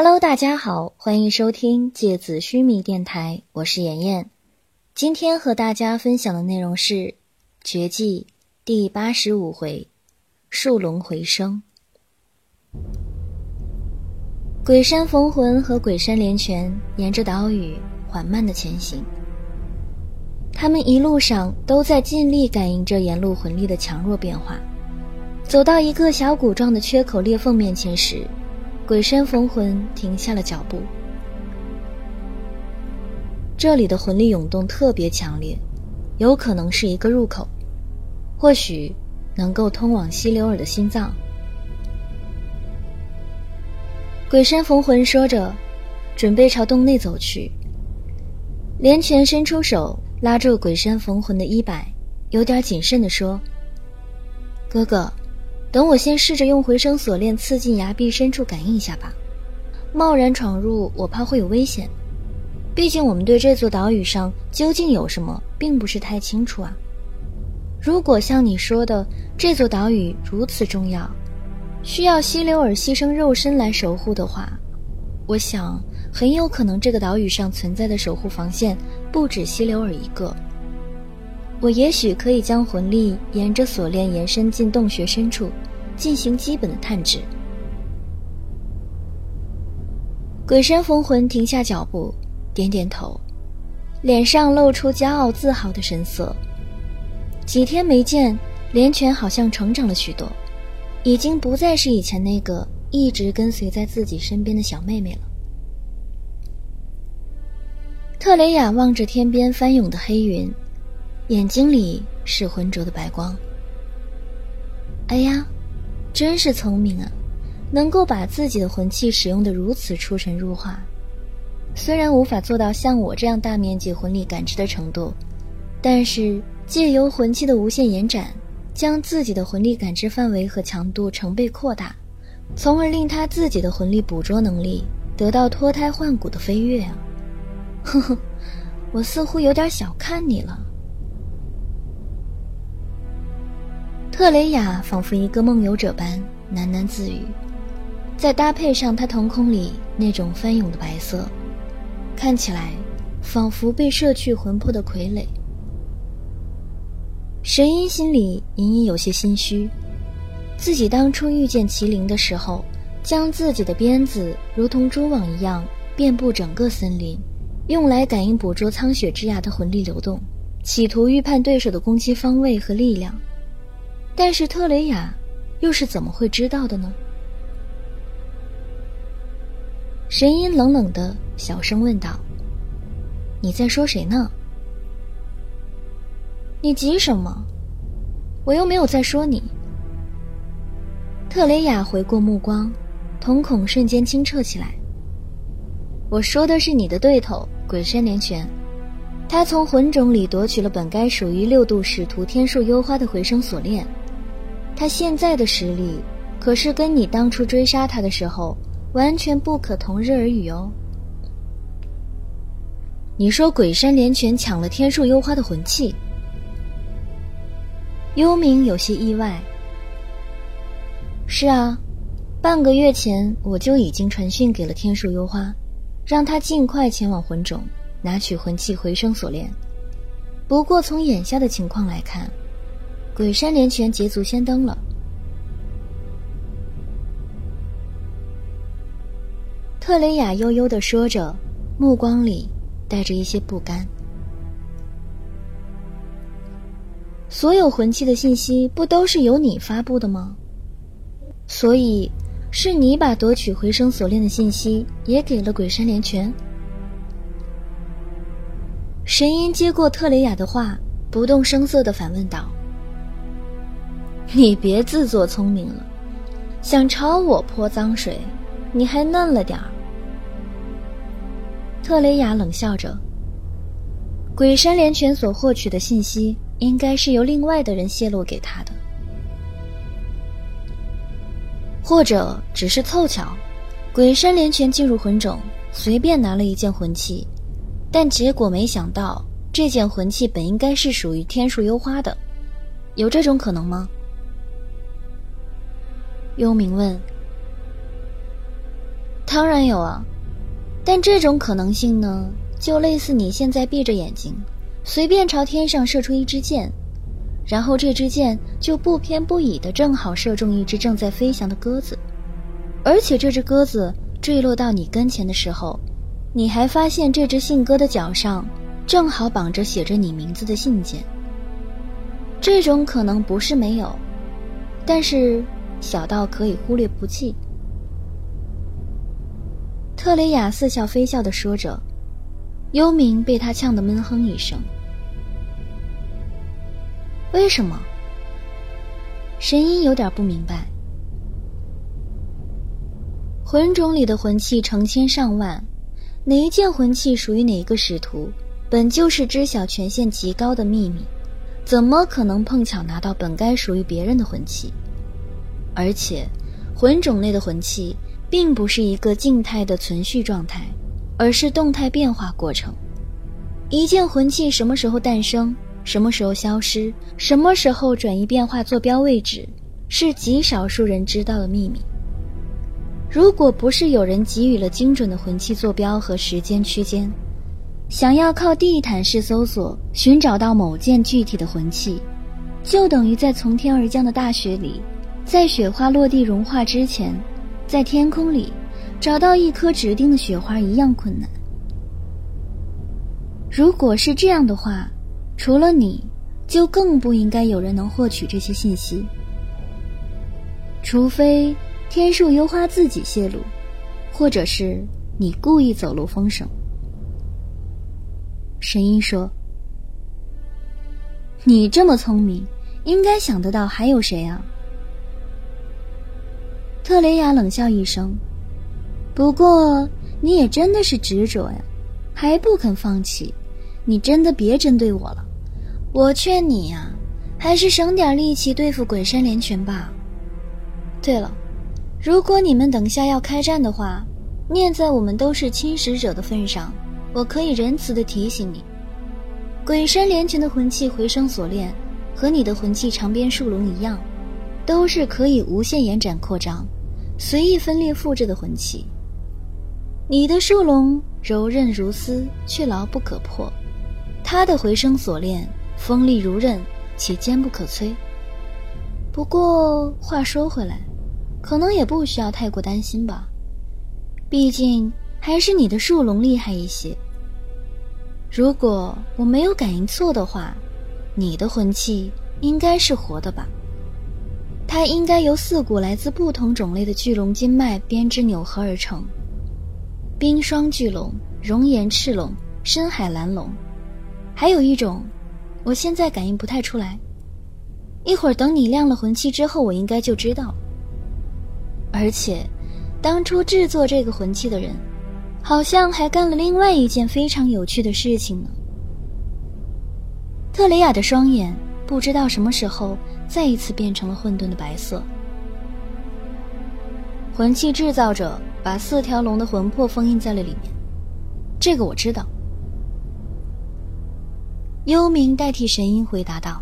Hello，大家好，欢迎收听芥子须弥电台，我是妍妍。今天和大家分享的内容是《绝技》第八十五回“树龙回声”。鬼山逢魂和鬼山连泉沿着岛屿缓慢的前行，他们一路上都在尽力感应着沿路魂力的强弱变化。走到一个小谷状的缺口裂缝面前时，鬼山逢魂停下了脚步。这里的魂力涌动特别强烈，有可能是一个入口，或许能够通往西流尔的心脏。鬼山逢魂说着，准备朝洞内走去。连泉伸出手拉住鬼山逢魂的衣摆，有点谨慎地说：“哥哥。”等我先试着用回声锁链刺进崖壁深处感应一下吧。贸然闯入，我怕会有危险。毕竟我们对这座岛屿上究竟有什么，并不是太清楚啊。如果像你说的，这座岛屿如此重要，需要希留尔牺牲肉身来守护的话，我想很有可能这个岛屿上存在的守护防线不止希留尔一个。我也许可以将魂力沿着锁链延伸进洞穴深处，进行基本的探知。鬼山逢魂停下脚步，点点头，脸上露出骄傲自豪的神色。几天没见，连泉好像成长了许多，已经不再是以前那个一直跟随在自己身边的小妹妹了。特雷雅望着天边翻涌的黑云。眼睛里是浑浊的白光。哎呀，真是聪明啊，能够把自己的魂器使用的如此出神入化。虽然无法做到像我这样大面积魂力感知的程度，但是借由魂器的无限延展，将自己的魂力感知范围和强度成倍扩大，从而令他自己的魂力捕捉能力得到脱胎换骨的飞跃啊！呵呵，我似乎有点小看你了。特雷雅仿佛一个梦游者般喃喃自语，再搭配上她瞳孔里那种翻涌的白色，看起来仿佛被摄去魂魄的傀儡。神医心里隐隐有些心虚，自己当初遇见麒麟的时候，将自己的鞭子如同蛛网一样遍布整个森林，用来感应捕捉苍雪之牙的魂力流动，企图预判对手的攻击方位和力量。但是特雷雅又是怎么会知道的呢？神音冷冷的小声问道：“你在说谁呢？你急什么？我又没有在说你。”特雷雅回过目光，瞳孔瞬间清澈起来。我说的是你的对头鬼山连泉，他从魂种里夺取了本该属于六度使徒天树幽花的回声锁链。他现在的实力，可是跟你当初追杀他的时候完全不可同日而语哦。你说鬼山连泉抢了天树幽花的魂器？幽冥有些意外。是啊，半个月前我就已经传讯给了天树幽花，让他尽快前往魂种拿取魂器回声锁链。不过从眼下的情况来看。鬼山连泉捷足先登了。特雷雅悠悠的说着，目光里带着一些不甘。所有魂器的信息不都是由你发布的吗？所以，是你把夺取回声锁链的信息也给了鬼山连泉？神音接过特雷雅的话，不动声色的反问道。你别自作聪明了，想朝我泼脏水，你还嫩了点儿。特雷雅冷笑着，鬼山连泉所获取的信息，应该是由另外的人泄露给他的，或者只是凑巧，鬼山连泉进入魂种，随便拿了一件魂器，但结果没想到，这件魂器本应该是属于天树幽花的，有这种可能吗？幽冥问：“当然有啊，但这种可能性呢，就类似你现在闭着眼睛，随便朝天上射出一支箭，然后这支箭就不偏不倚的正好射中一只正在飞翔的鸽子，而且这只鸽子坠落到你跟前的时候，你还发现这只信鸽的脚上正好绑着写着你名字的信件。这种可能不是没有，但是小到可以忽略不计。特雷雅似笑非笑的说着，幽冥被他呛得闷哼一声。为什么？神医有点不明白。魂种里的魂器成千上万，哪一件魂器属于哪一个使徒，本就是知晓权限极高的秘密。怎么可能碰巧拿到本该属于别人的魂器？而且，魂种类的魂器并不是一个静态的存续状态，而是动态变化过程。一件魂器什么时候诞生，什么时候消失，什么时候转移变化坐标位置，是极少数人知道的秘密。如果不是有人给予了精准的魂器坐标和时间区间，想要靠地毯式搜索寻找到某件具体的魂器，就等于在从天而降的大雪里，在雪花落地融化之前，在天空里找到一颗指定的雪花一样困难。如果是这样的话，除了你，就更不应该有人能获取这些信息。除非天树幽花自己泄露，或者是你故意走漏风声。神医说：“你这么聪明，应该想得到还有谁啊？”特雷雅冷笑一声：“不过你也真的是执着呀，还不肯放弃。你真的别针对我了，我劝你呀，还是省点力气对付鬼山连拳吧。对了，如果你们等下要开战的话，念在我们都是侵蚀者的份上。”我可以仁慈的提醒你，鬼山连群的魂器回声锁链，和你的魂器长鞭树龙一样，都是可以无限延展扩张、随意分裂复制的魂器。你的树龙柔韧如丝，却牢不可破；他的回声锁链锋利如刃，且坚不可摧。不过话说回来，可能也不需要太过担心吧，毕竟。还是你的树龙厉害一些。如果我没有感应错的话，你的魂器应该是活的吧？它应该由四股来自不同种类的巨龙筋脉编织扭合而成：冰霜巨龙、熔岩赤龙、深海蓝龙，还有一种，我现在感应不太出来。一会儿等你亮了魂器之后，我应该就知道。而且，当初制作这个魂器的人。好像还干了另外一件非常有趣的事情呢。特雷雅的双眼不知道什么时候再一次变成了混沌的白色。魂器制造者把四条龙的魂魄封印在了里面，这个我知道。幽冥代替神鹰回答道：“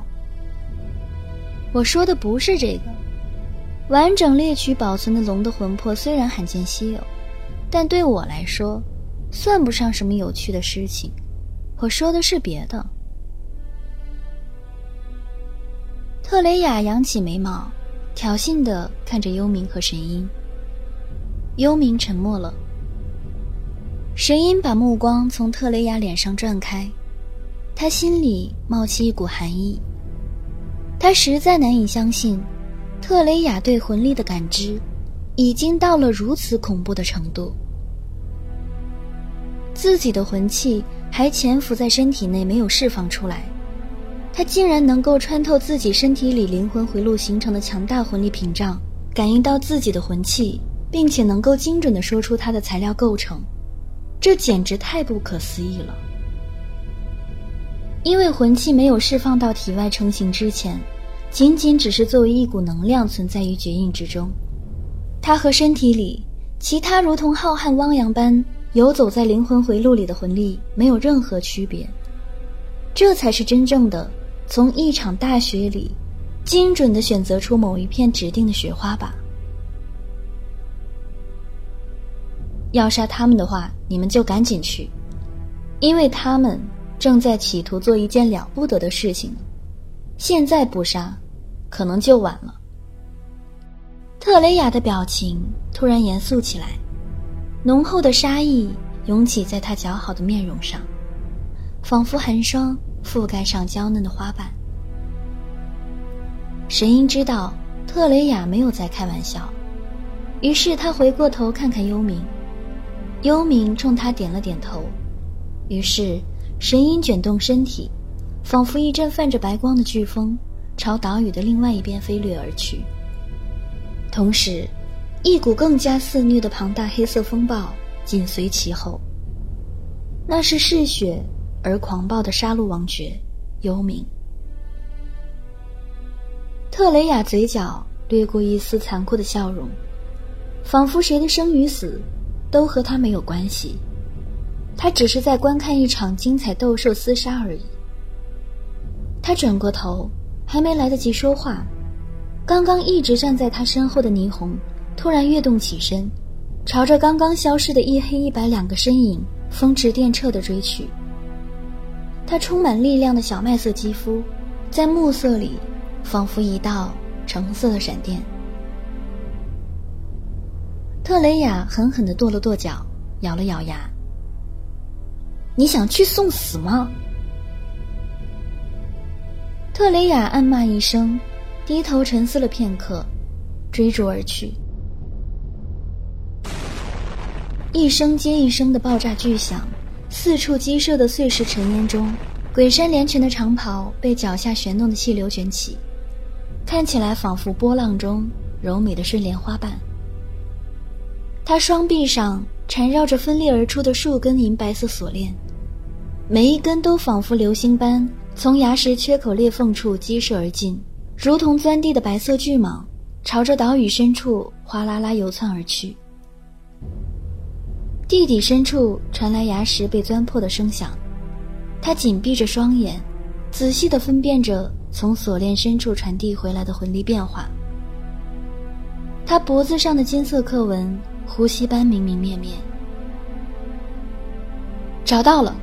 我说的不是这个，完整猎取保存的龙的魂魄虽然罕见稀有。”但对我来说，算不上什么有趣的事情。我说的是别的。特雷雅扬起眉毛，挑衅的看着幽冥和神音。幽冥沉默了。神鹰把目光从特雷雅脸上转开，他心里冒起一股寒意。他实在难以相信，特雷雅对魂力的感知。已经到了如此恐怖的程度，自己的魂器还潜伏在身体内没有释放出来，他竟然能够穿透自己身体里灵魂回路形成的强大魂力屏障，感应到自己的魂器，并且能够精准的说出它的材料构成，这简直太不可思议了。因为魂器没有释放到体外成型之前，仅仅只是作为一股能量存在于绝印之中。他和身体里其他如同浩瀚汪洋般游走在灵魂回路里的魂力没有任何区别，这才是真正的从一场大雪里精准的选择出某一片指定的雪花吧。要杀他们的话，你们就赶紧去，因为他们正在企图做一件了不得的事情。现在不杀，可能就晚了。特雷雅的表情突然严肃起来，浓厚的杀意涌起在她姣好的面容上，仿佛寒霜覆盖上娇嫩的花瓣。神鹰知道特雷雅没有在开玩笑，于是他回过头看看幽冥，幽冥冲他点了点头，于是神鹰卷动身体，仿佛一阵泛着白光的飓风，朝岛屿的另外一边飞掠而去。同时，一股更加肆虐的庞大黑色风暴紧随其后。那是嗜血而狂暴的杀戮王爵幽冥。特雷雅嘴角掠过一丝残酷的笑容，仿佛谁的生与死都和他没有关系，他只是在观看一场精彩斗兽厮杀而已。他转过头，还没来得及说话。刚刚一直站在他身后的霓虹，突然跃动起身，朝着刚刚消失的一黑一白两个身影风驰电掣地追去。他充满力量的小麦色肌肤，在暮色里，仿佛一道橙色的闪电。特雷雅狠狠地跺了跺脚，咬了咬牙：“你想去送死吗？”特雷雅暗骂一声。低头沉思了片刻，追逐而去。一声接一声的爆炸巨响，四处激射的碎石尘烟中，鬼山连拳的长袍被脚下旋动的气流卷起，看起来仿佛波浪中柔美的睡莲花瓣。他双臂上缠绕着分裂而出的数根银白色锁链，每一根都仿佛流星般从崖石缺口裂缝处激射而进。如同钻地的白色巨蟒，朝着岛屿深处哗啦啦游窜而去。地底深处传来牙石被钻破的声响，他紧闭着双眼，仔细地分辨着从锁链深处传递回来的魂力变化。他脖子上的金色刻纹，呼吸般明明灭灭。找到了，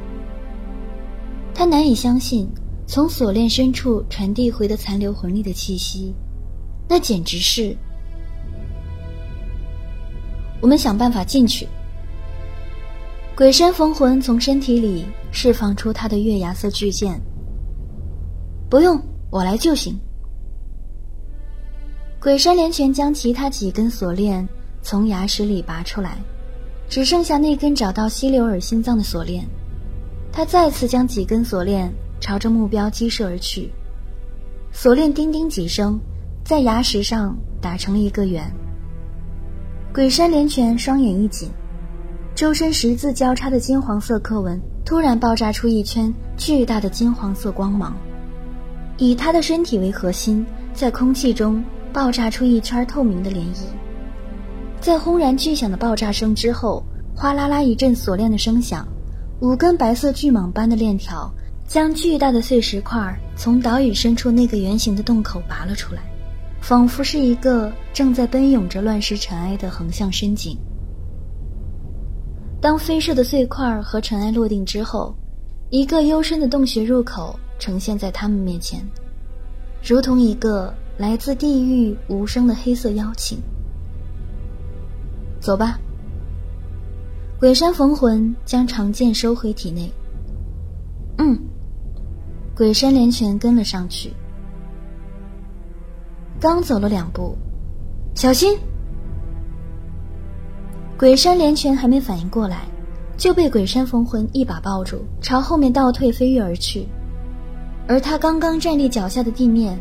他难以相信。从锁链深处传递回的残留魂力的气息，那简直是……我们想办法进去。鬼山逢魂从身体里释放出他的月牙色巨剑。不用，我来就行。鬼山连拳将其他几根锁链从牙石里拔出来，只剩下那根找到西流尔心脏的锁链。他再次将几根锁链。朝着目标击射而去，锁链叮叮几声，在牙石上打成了一个圆。鬼山连拳双眼一紧，周身十字交叉的金黄色刻纹突然爆炸出一圈巨大的金黄色光芒，以他的身体为核心，在空气中爆炸出一圈透明的涟漪。在轰然巨响的爆炸声之后，哗啦啦一阵锁链的声响，五根白色巨蟒般的链条。将巨大的碎石块从岛屿深处那个圆形的洞口拔了出来，仿佛是一个正在奔涌着乱石尘埃的横向深井。当飞射的碎块和尘埃落定之后，一个幽深的洞穴入口呈现在他们面前，如同一个来自地狱无声的黑色邀请。走吧。鬼山逢魂将长剑收回体内。嗯。鬼山连拳跟了上去，刚走了两步，小心！鬼山连拳还没反应过来，就被鬼山逢魂一把抱住，朝后面倒退飞跃而去。而他刚刚站立脚下的地面，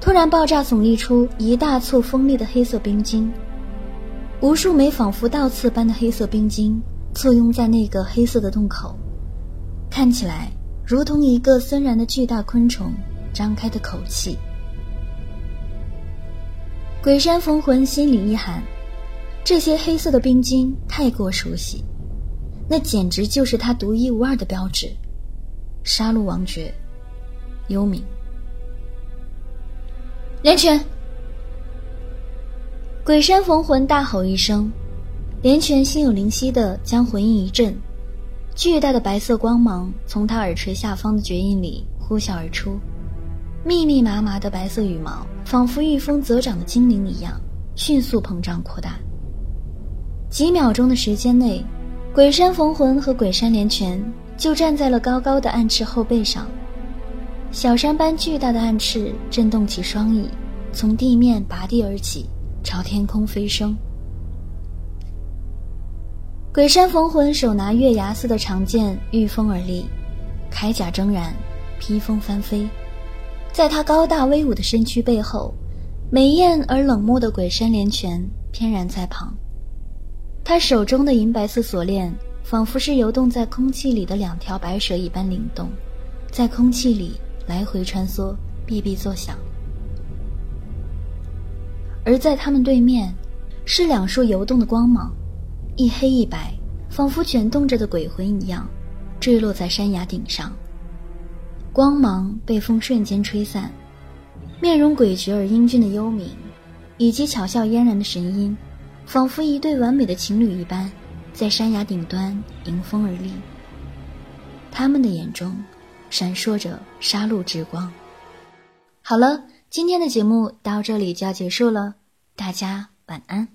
突然爆炸耸立出一大簇锋利的黑色冰晶，无数枚仿佛倒刺般的黑色冰晶簇拥在那个黑色的洞口，看起来。如同一个森然的巨大昆虫张开的口气，鬼山逢魂心里一寒，这些黑色的冰晶太过熟悉，那简直就是他独一无二的标志——杀戮王爵，幽冥。连拳！鬼山逢魂大吼一声，连泉心有灵犀的将魂印一震，巨大的白色光芒从他耳垂下方的绝印里呼啸而出，密密麻麻的白色羽毛仿佛御风则长的精灵一样，迅速膨胀扩大。几秒钟的时间内，鬼山逢魂和鬼山连泉就站在了高高的暗翅后背上。小山般巨大的暗翅震动起双翼，从地面拔地而起，朝天空飞升。鬼山逢魂手拿月牙似的长剑，御风而立，铠甲铮然，披风翻飞。在他高大威武的身躯背后，美艳而冷漠的鬼山连泉翩然在旁。他手中的银白色锁链，仿佛是游动在空气里的两条白蛇一般灵动，在空气里。来回穿梭，哔哔作响。而在他们对面，是两束游动的光芒，一黑一白，仿佛卷动着的鬼魂一样，坠落在山崖顶上。光芒被风瞬间吹散，面容诡谲而英俊的幽冥，以及巧笑嫣然的神音，仿佛一对完美的情侣一般，在山崖顶端迎风而立。他们的眼中。闪烁着杀戮之光。好了，今天的节目到这里就要结束了，大家晚安。